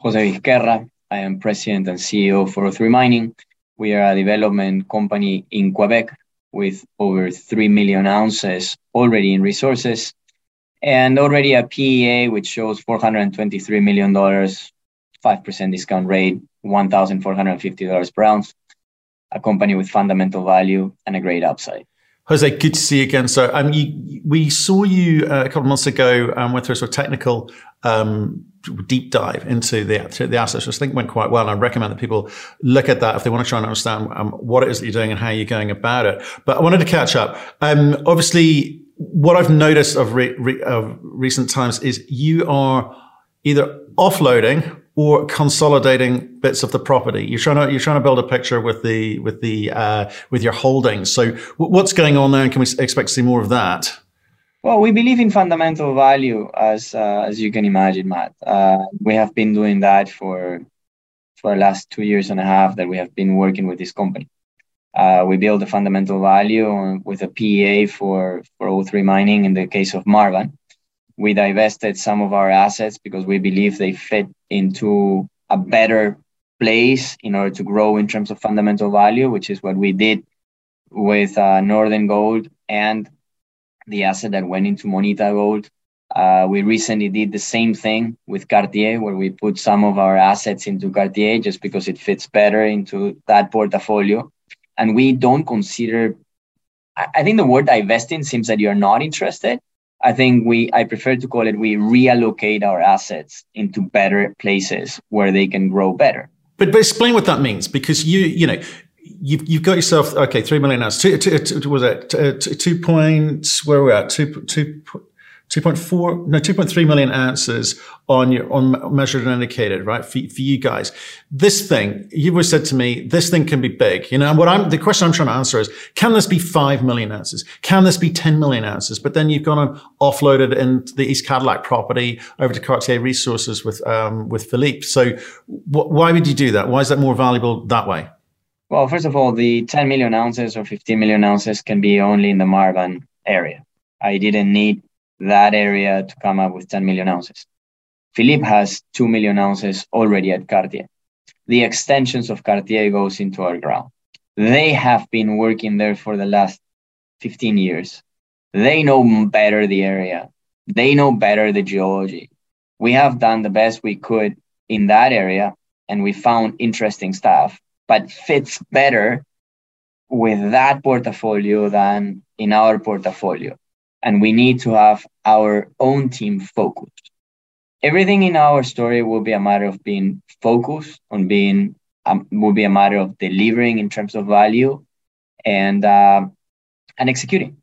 Jose Vizquerra. I am president and CEO for O3 Mining. We are a development company in Quebec with over 3 million ounces already in resources and already a PEA which shows $423 million, 5% discount rate, $1,450 per ounce, a company with fundamental value and a great upside. Jose, good to see you again. So um, you, we saw you uh, a couple of months ago um, went through a sort of technical um, deep dive into the, the assets, which I think went quite well. And I recommend that people look at that if they want to try and understand um, what it is that you're doing and how you're going about it. But I wanted to catch up. Um, obviously, what I've noticed of, re- re- of recent times is you are either offloading or consolidating bits of the property. You're trying to you're trying to build a picture with the with the uh, with your holdings. So what's going on there, and can we expect to see more of that? Well, we believe in fundamental value, as uh, as you can imagine, Matt. Uh, we have been doing that for for the last two years and a half that we have been working with this company. Uh, we build a fundamental value with a PEA for for O3 mining in the case of Marban, we divested some of our assets because we believe they fit into a better place in order to grow in terms of fundamental value, which is what we did with uh, Northern Gold and the asset that went into Moneta Gold. Uh, we recently did the same thing with Cartier, where we put some of our assets into Cartier just because it fits better into that portfolio. And we don't consider, I think the word divesting seems that you're not interested, I think we I prefer to call it we reallocate our assets into better places where they can grow better. But, but explain what that means because you you know you've you've got yourself okay three million ounces two, two, two was it two, two points where we're at? Two two 2.4 no 2.3 million ounces on your on measured and indicated right for, for you guys. This thing you've always said to me this thing can be big you know and what i'm the question i'm trying to answer is can this be 5 million ounces? Can this be 10 million ounces? But then you've gone and offloaded into the east cadillac property over to cartier resources with um, with philippe. So wh- why would you do that? Why is that more valuable that way well first of all the 10 million ounces or 15 million ounces can be only in the marban area i didn't need that area to come up with 10 million ounces. Philippe has 2 million ounces already at Cartier. The extensions of Cartier goes into our ground. They have been working there for the last 15 years. They know better the area. They know better the geology. We have done the best we could in that area and we found interesting stuff, but fits better with that portfolio than in our portfolio and we need to have our own team focused. Everything in our story will be a matter of being focused on being um, will be a matter of delivering in terms of value and uh, and executing.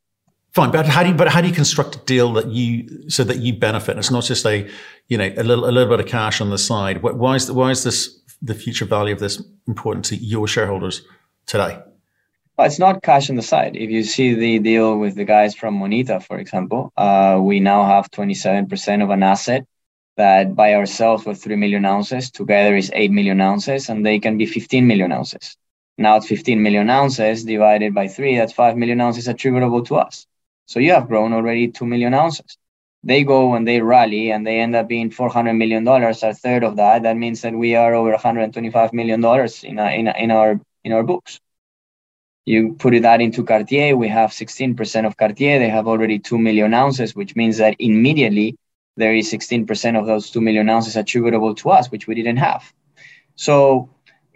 Fine, but how do you, but how do you construct a deal that you so that you benefit? It's not just a you know a little a little bit of cash on the side. Why is why is this the future value of this important to your shareholders today? Well, it's not cash on the side. If you see the deal with the guys from Moneta, for example, uh, we now have 27% of an asset that by ourselves with 3 million ounces, together is 8 million ounces, and they can be 15 million ounces. Now it's 15 million ounces divided by three, that's 5 million ounces attributable to us. So you have grown already 2 million ounces. They go and they rally and they end up being $400 million, a third of that. That means that we are over $125 million in, in, in, our, in our books. You put that into Cartier, we have 16% of Cartier. They have already 2 million ounces, which means that immediately there is 16% of those 2 million ounces attributable to us, which we didn't have. So,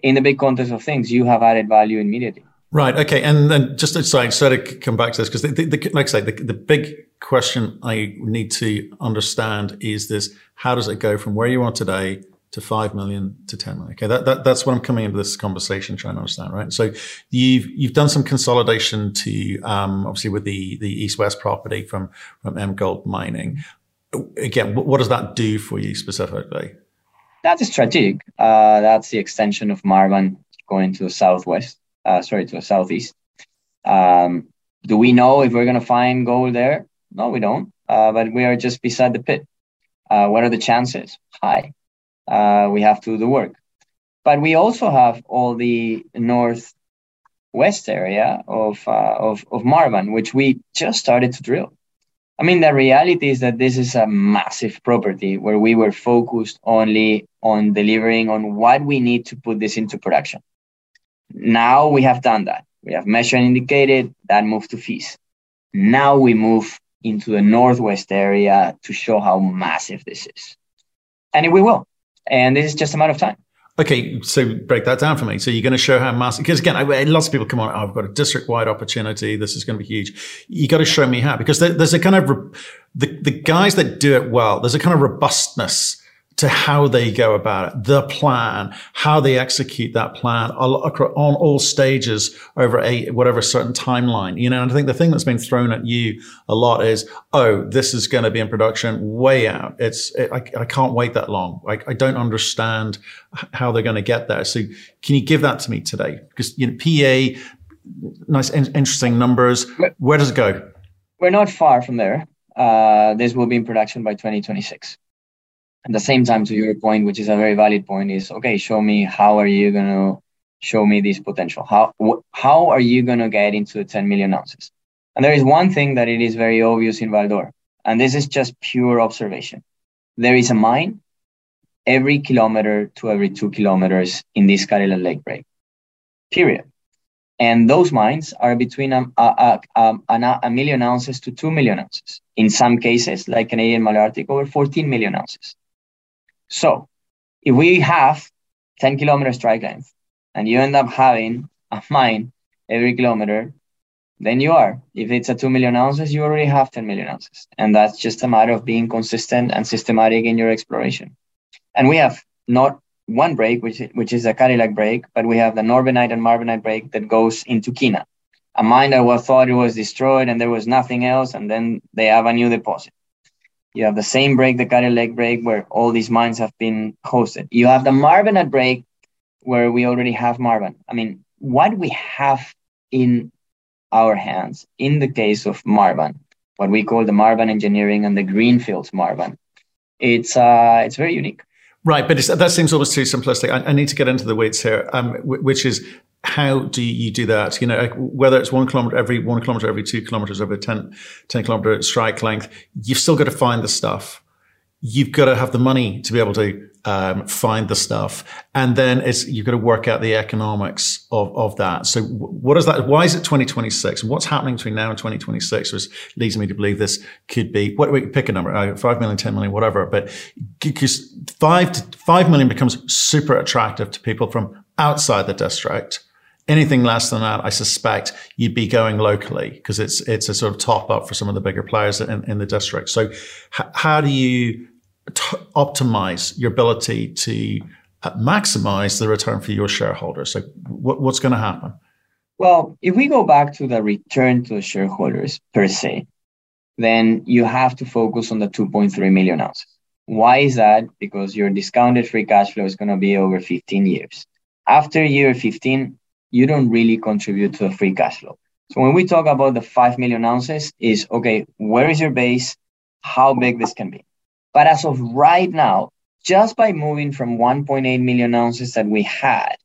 in the big context of things, you have added value immediately. Right. Okay. And then just sorry, sorry to come back to this because, the, the, like I say, the, the big question I need to understand is this: How does it go from where you are today to 5 million to 10 million. Okay. That, that, that's what I'm coming into this conversation trying to understand, right? So you've, you've done some consolidation to, um, obviously with the, the east west property from, from M Gold mining. Again, what, what does that do for you specifically? That's strategic. Uh, that's the extension of Marban going to the southwest, uh, sorry, to the southeast. Um, do we know if we're going to find gold there? No, we don't. Uh, but we are just beside the pit. Uh, what are the chances? High uh, we have to do the work. But we also have all the northwest area of, uh, of, of Marban, which we just started to drill. I mean, the reality is that this is a massive property where we were focused only on delivering on what we need to put this into production. Now we have done that. We have measured and indicated that moved to fees. Now we move into the northwest area to show how massive this is. And we will. And this is just a matter of time. Okay, so break that down for me. So you're going to show how massive, because again, I, lots of people come on, oh, I've got a district wide opportunity. This is going to be huge. You got to show me how, because there, there's a kind of, the, the guys that do it well, there's a kind of robustness to how they go about it, the plan, how they execute that plan on all stages over a whatever certain timeline. You know, and I think the thing that's been thrown at you a lot is, oh, this is going to be in production way out. It's it, I, I can't wait that long. I, I don't understand how they're going to get there. So can you give that to me today? Because you know, PA, nice, interesting numbers. Where does it go? We're not far from there. Uh, this will be in production by 2026 at the same time to your point which is a very valid point is okay show me how are you going to show me this potential how wh- how are you going to get into the 10 million ounces and there is one thing that it is very obvious in val-d'or and this is just pure observation there is a mine every kilometer to every two kilometers in this Cadillac Lake break period and those mines are between um, a, a, um, a, a, million ounces to 2 million ounces. In some cases, like Canadian Malartic, over 14 million ounces. So if we have 10 kilometer strike length and you end up having a mine every kilometer, then you are. If it's a 2 million ounces, you already have 10 million ounces. And that's just a matter of being consistent and systematic in your exploration. And we have not one break, which, which is a Cadillac break, but we have the Norbenite and Marbenite break that goes into Kiena, a mine that was thought it was destroyed and there was nothing else. And then they have a new deposit. You have the same break, the Cadillac Lake break, where all these mines have been hosted. You have the Marbenite break, where we already have Marban. I mean, what we have in our hands in the case of Marban, what we call the Marban engineering and the Greenfields Marban, it's uh, it's very unique. Right, but that seems almost too simplistic. I, I, need to get into the weeds here, um, which is how do you do that? You know, whether it's one kilometer every one kilometer every two kilometers over 10, 10 kilometer strike length, you've still got to find the stuff. You've got to have the money to be able to um, find the stuff, and then it's you've got to work out the economics of, of that. So, what is that? Why is it 2026? What's happening between now and 2026? Which leads me to believe this could be what we pick a number, uh, five million, 10 million, whatever. But because five to five million becomes super attractive to people from outside the district Anything less than that, I suspect you'd be going locally because it's it's a sort of top up for some of the bigger players in, in the district. So, h- how do you t- optimize your ability to uh, maximize the return for your shareholders? So, what, what's going to happen? Well, if we go back to the return to the shareholders per se, then you have to focus on the 2.3 million ounces. Why is that? Because your discounted free cash flow is going to be over 15 years. After year 15, you don't really contribute to the free cash flow. So when we talk about the 5 million ounces is, okay, where is your base? How big this can be? But as of right now, just by moving from 1.8 million ounces that we had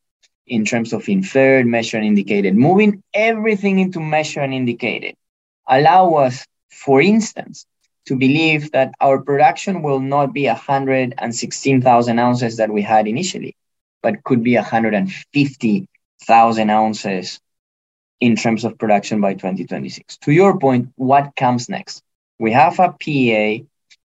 in terms of inferred, measured, and indicated, moving everything into measured and indicated, allow us, for instance, to believe that our production will not be 116,000 ounces that we had initially, but could be 150 thousand ounces in terms of production by 2026. To your point, what comes next? We have a PEA.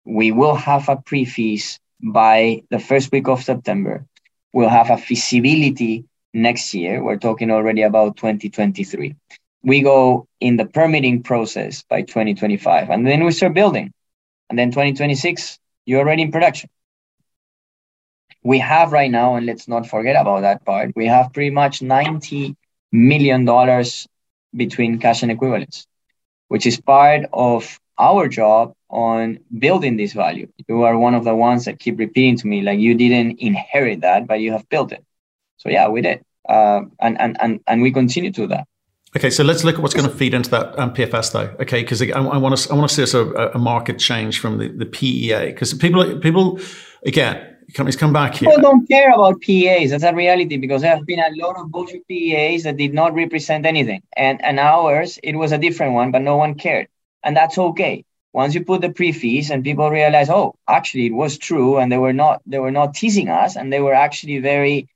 We will have a pre-fees by the first week of September. We'll have a feasibility next year. We're talking already about 2023. We go in the permitting process by 2025, and then we start building. And then 2026, you're already in production we have right now, and let's not forget about that part, we have pretty much $90 million between cash and equivalents, which is part of our job on building this value. You are one of the ones that keep repeating to me, like you didn't inherit that, but you have built it. So yeah, we did. Uh, and, and, and, and we continue to that. Okay, so let's look at what's going to feed into that um, PFS, though. Okay, because I, I want to I want to see a, a market change from the, the PEA because people people again companies come back here. People don't care about PAs. That's a reality because there have been a lot of bullshit PAs that did not represent anything. And and ours, it was a different one, but no one cared. And that's okay. once you put the pre-fees and people realize, oh, actually it was true, and they were not they were not teasing us, and they were actually very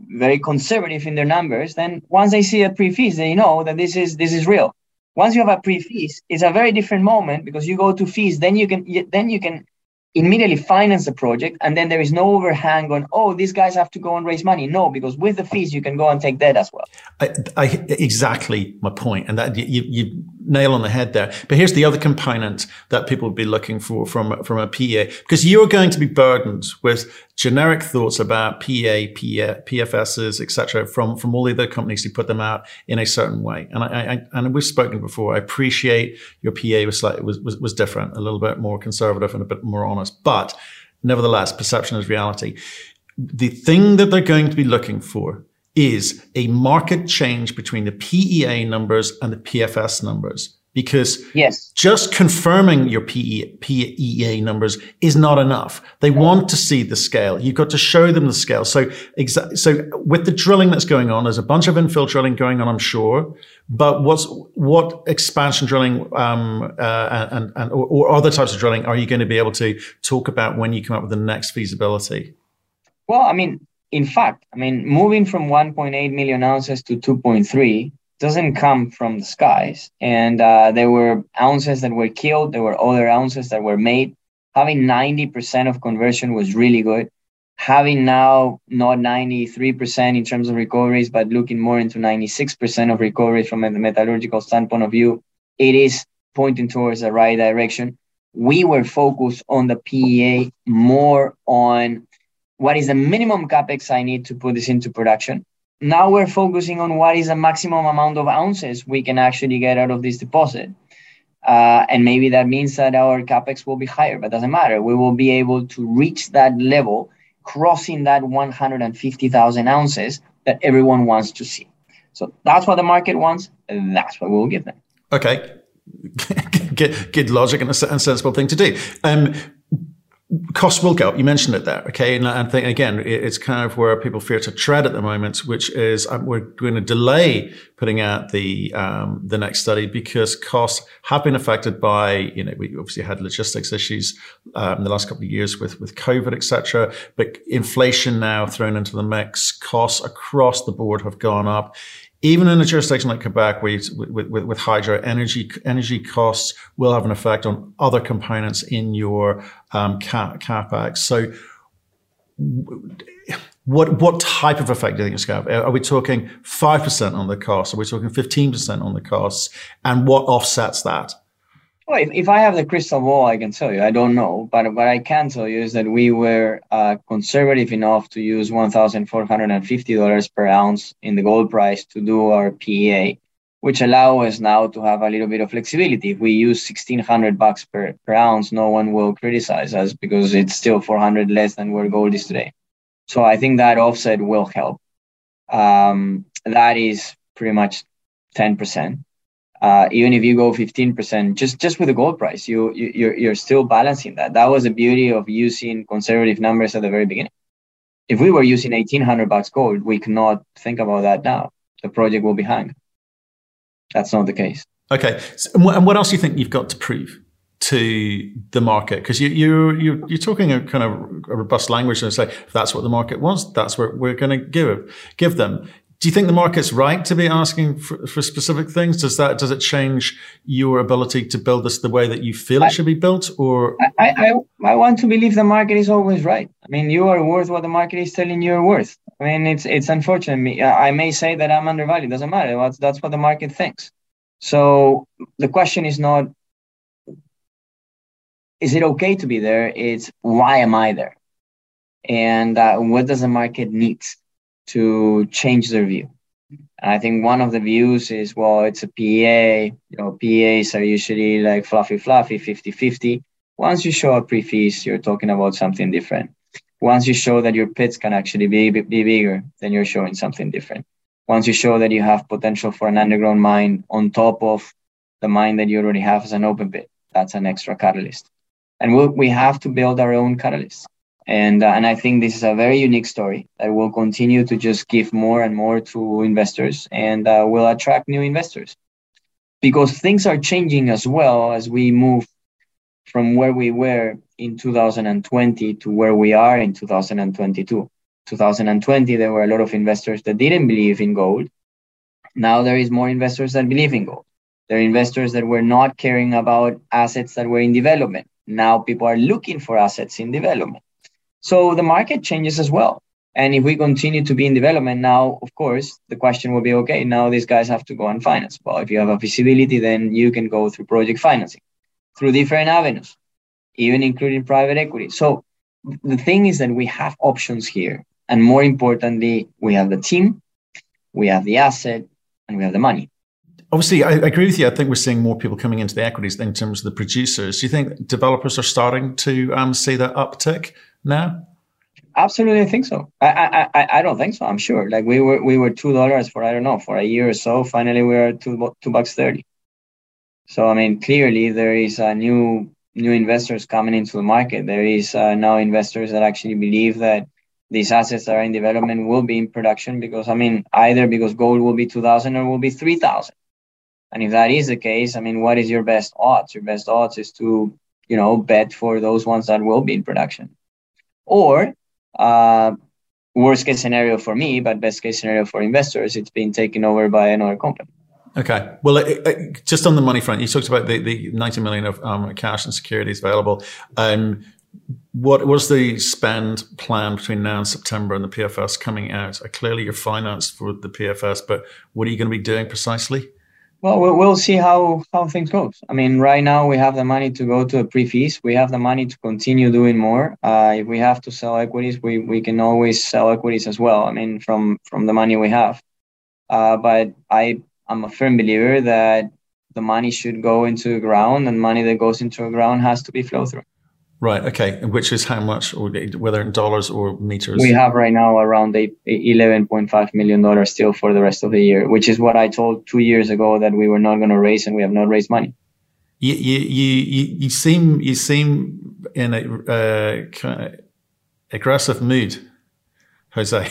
very conservative in their numbers, then once they see a pre-fees, they know that this is this is real. Once you have a pre-fees, it's a very different moment because you go to fees, then you can then you can immediately finance the project and then there is no overhang on oh these guys have to go and raise money. No because with the fees you can go and take debt as well. I, I, exactly my point and that you, you nail on the head there but here's the other component that people would be looking for from from a pa because you're going to be burdened with generic thoughts about PA, PA PFSs, etc., from from all the other companies who put them out in a certain way. And I, I and we've spoken before. I appreciate your PA was slightly was, was was different, a little bit more conservative and a bit more honest, but nevertheless, perception is reality. The thing that they're going to be looking for is a market change between the PEA numbers and the PFS numbers because yes. just confirming your PE, PEA numbers is not enough. They want to see the scale. You've got to show them the scale. So, exa- so with the drilling that's going on, there's a bunch of infill drilling going on, I'm sure. But what's what expansion drilling um, uh, and and or, or other types of drilling are you going to be able to talk about when you come up with the next feasibility? Well, I mean, in fact, I mean, moving from 1.8 million ounces to 2.3 doesn't come from the skies. And uh, there were ounces that were killed, there were other ounces that were made. Having 90% of conversion was really good. Having now not 93% in terms of recoveries, but looking more into 96% of recoveries from a metallurgical standpoint of view, it is pointing towards the right direction. We were focused on the PEA more on what is the minimum capex I need to put this into production now we're focusing on what is the maximum amount of ounces we can actually get out of this deposit. Uh, and maybe that means that our capex will be higher, but doesn't matter. We will be able to reach that level, crossing that 150,000 ounces that everyone wants to see. So that's what the market wants, that's what we'll give them. Okay. good, good logic and a sensible thing to do. Um, costs will go up. You mentioned it there, okay? And I think again, it's kind of where people fear to tread at the moment, which is um, we're going to delay putting out the um, the next study because costs have been affected by you know we obviously had logistics issues um, in the last couple of years with with COVID, etc. But inflation now thrown into the mix, costs across the board have gone up even in a jurisdiction like Quebec, where with, with, with, hydro, energy energy costs will have an effect on other components in your um, cap, capex. So, what what type of effect do you think it's going to have? Are we talking five percent on the cost? Are we talking fifteen percent on the costs? And what offsets that? Well, if, if I have the crystal ball, I can tell you. I don't know, but what I can tell you is that we were uh, conservative enough to use one thousand four hundred and fifty dollars per ounce in the gold price to do our PEA, which allow us now to have a little bit of flexibility. If we use sixteen hundred bucks per, per ounce, no one will criticize us because it's still four hundred less than where gold is today. So I think that offset will help. Um, that is pretty much ten percent uh, even if you go 15% just just with the gold price you, you you're, you're still balancing that. That was the beauty of using conservative numbers at the very beginning. If we were using 1800 bucks gold we cannot think about that now. The project will be hung. That's not the case. Okay. So, and what else do you think you've got to prove to the market? Because you, you you you're talking a kind of a robust language and say if that's what the market wants that's what we're going to give give them do you think the market's right to be asking for, for, specific things? Does that does it change your ability to build this the way that you feel I, it should be built? Or I, I I want to believe the market is always right. I mean, you are worth what the market is telling you you're worth. I mean, it's it's unfortunate. I may say that I'm undervalued. Doesn't matter. That's that's what the market thinks. So the question is not is it okay to be there? It's why am I there? And uh, what does the market need? To change their view. And I think one of the views is, well, it's a PA, You know, PAs are usually like fluffy, fluffy, 50 50. Once you show a pre-fees, you're talking about something different. Once you show that your pits can actually be, be bigger, then you're showing something different. Once you show that you have potential for an underground mine on top of the mine that you already have as an open pit, that's an extra catalyst. And we we have to build our own catalysts. And, uh, and I think this is a very unique story that will continue to just give more and more to investors and uh, will attract new investors because things are changing as well as we move from where we were in 2020 to where we are in 2022. 2020, there were a lot of investors that didn't believe in gold. Now there is more investors that believe in gold. There are investors that were not caring about assets that were in development. Now people are looking for assets in development. So the market changes as well. And if we continue to be in development now, of course, the question will be okay, now these guys have to go and finance. Well, if you have a visibility, then you can go through project financing through different avenues, even including private equity. So the thing is that we have options here. And more importantly, we have the team, we have the asset, and we have the money. Obviously, I agree with you. I think we're seeing more people coming into the equities in terms of the producers. Do you think developers are starting to um, see that uptick now? Absolutely, I think so. I, I I don't think so. I'm sure. Like we were we were two dollars for I don't know for a year or so. Finally, we are two two bucks thirty. So I mean, clearly there is a new new investors coming into the market. There is uh, now investors that actually believe that these assets that are in development will be in production because I mean either because gold will be two thousand or will be three thousand. And if that is the case, I mean, what is your best odds? Your best odds is to you know bet for those ones that will be in production, or uh, worst case scenario for me, but best case scenario for investors, it's being taken over by another company. Okay. Well, it, it, just on the money front, you talked about the, the 90 million of um, cash and securities available. Um, what was the spend plan between now and September and the PFS coming out? Uh, clearly, you're financed for the PFS, but what are you going to be doing precisely? Well, we'll see how how things go. I mean, right now we have the money to go to a pre-fees. We have the money to continue doing more. Uh, if we have to sell equities, we, we can always sell equities as well. I mean, from from the money we have. Uh, but I I'm a firm believer that the money should go into the ground, and money that goes into the ground has to be flow through. Right. Okay. Which is how much, or whether in dollars or meters? We have right now around eleven point five million dollars still for the rest of the year, which is what I told two years ago that we were not going to raise, and we have not raised money. You you you you seem you seem in a uh, kind of aggressive mood, Jose.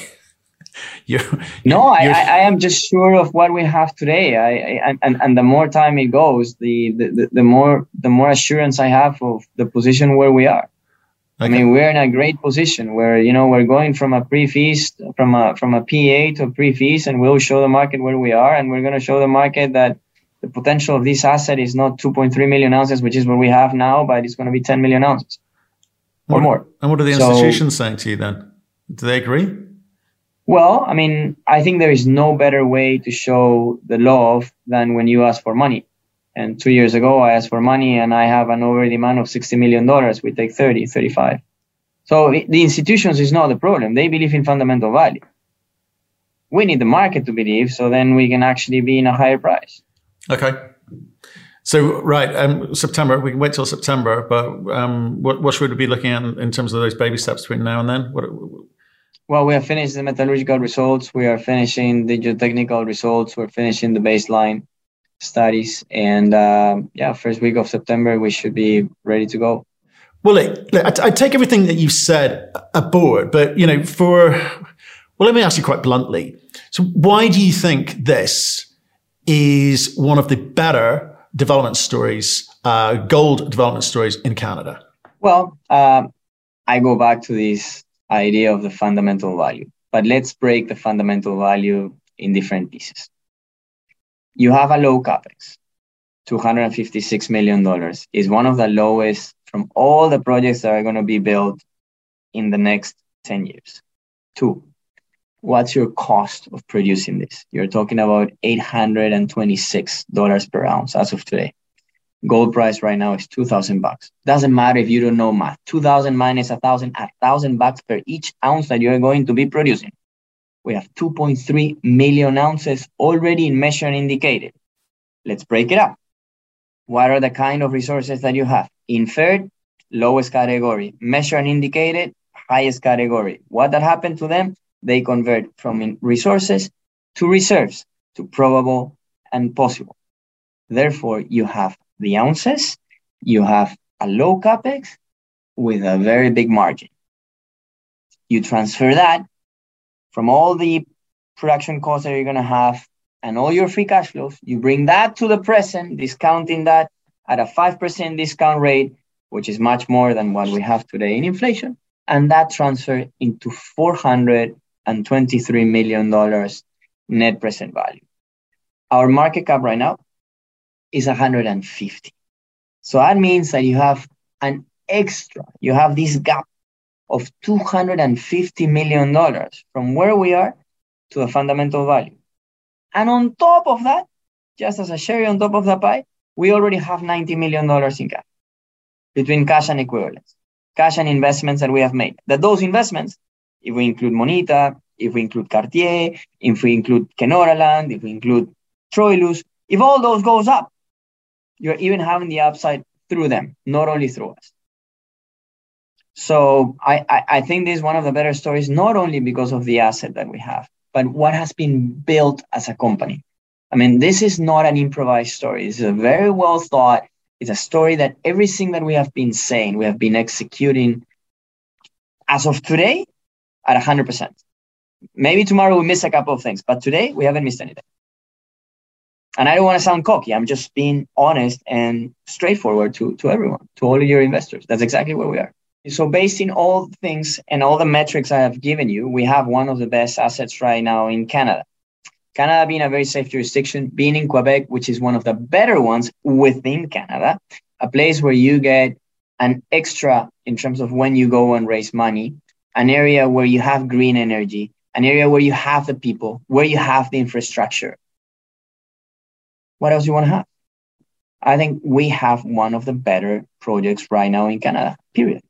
you no I, I am just sure of what we have today. I, I and, and the more time it goes the, the the more the more assurance i have of the position where we are. Okay. i mean we're in a great position where you know we're going from a pre-feast from a from a pa to a pre-feast and we'll show the market where we are and we're going to show the market that the potential of this asset is not 2.3 million ounces which is what we have now but it's going to be 10 million ounces or what, more. and what are the institutions so, saying to you then? Do they agree well, I mean, I think there is no better way to show the love than when you ask for money. And two years ago, I asked for money and I have an over demand of $60 million. We take 30, 35. So the institutions is not the problem. They believe in fundamental value. We need the market to believe so then we can actually be in a higher price. Okay. So, right, um, September, we can wait till September, but um, what, what should we be looking at in terms of those baby steps between now and then? What, well, we have finished the metallurgical results. We are finishing the geotechnical results. We're finishing the baseline studies, and uh, yeah, first week of September we should be ready to go. Well, I, I take everything that you've said aboard, but you know, for well, let me ask you quite bluntly. So, why do you think this is one of the better development stories, uh, gold development stories in Canada? Well, uh, I go back to this idea of the fundamental value. But let's break the fundamental value in different pieces. You have a low capex, $256 million is one of the lowest from all the projects that are going to be built in the next 10 years. Two, what's your cost of producing this? You're talking about $826 per ounce as of today gold price right now is 2000 bucks. Doesn't matter if you don't know math. 2000 minus 1000 a 1000 bucks per each ounce that you're going to be producing. We have 2.3 million ounces already in measured and indicated. Let's break it up. What are the kind of resources that you have? Inferred lowest category. Measured and indicated highest category. What that happened to them? They convert from resources to reserves to probable and possible. Therefore you have the ounces, you have a low capex with a very big margin. You transfer that from all the production costs that you're going to have and all your free cash flows, you bring that to the present, discounting that at a 5% discount rate which is much more than what we have today in inflation. And that transfer into $423 million net present value. Our market cap right now is 150. So that means that you have an extra, you have this gap of $250 million from where we are to a fundamental value. And on top of that, just as a cherry on top of the pie, we already have $90 million in cash between cash and equivalents, cash and investments that we have made. That those investments, if we include Moneta, if we include Cartier, if we include Kenorland, if we include Troilus, if all those goes up, you're even having the upside through them, not only through us. So I, I, I think this is one of the better stories, not only because of the asset that we have, but what has been built as a company. I mean, this is not an improvised story. It's a very well thought. It's a story that everything that we have been saying, we have been executing as of today at 100%. Maybe tomorrow we miss a couple of things, but today we haven't missed anything. And I don't want to sound cocky. I'm just being honest and straightforward to, to everyone, to all of your investors. That's exactly where we are. So based in all things and all the metrics I have given you, we have one of the best assets right now in Canada. Canada being a very safe jurisdiction, being in Quebec, which is one of the better ones within Canada, a place where you get an extra in terms of when you go and raise money, an area where you have green energy, an area where you have the people, where you have the infrastructure. What else you want to have? I think we have one of the better projects right now in Canada, period.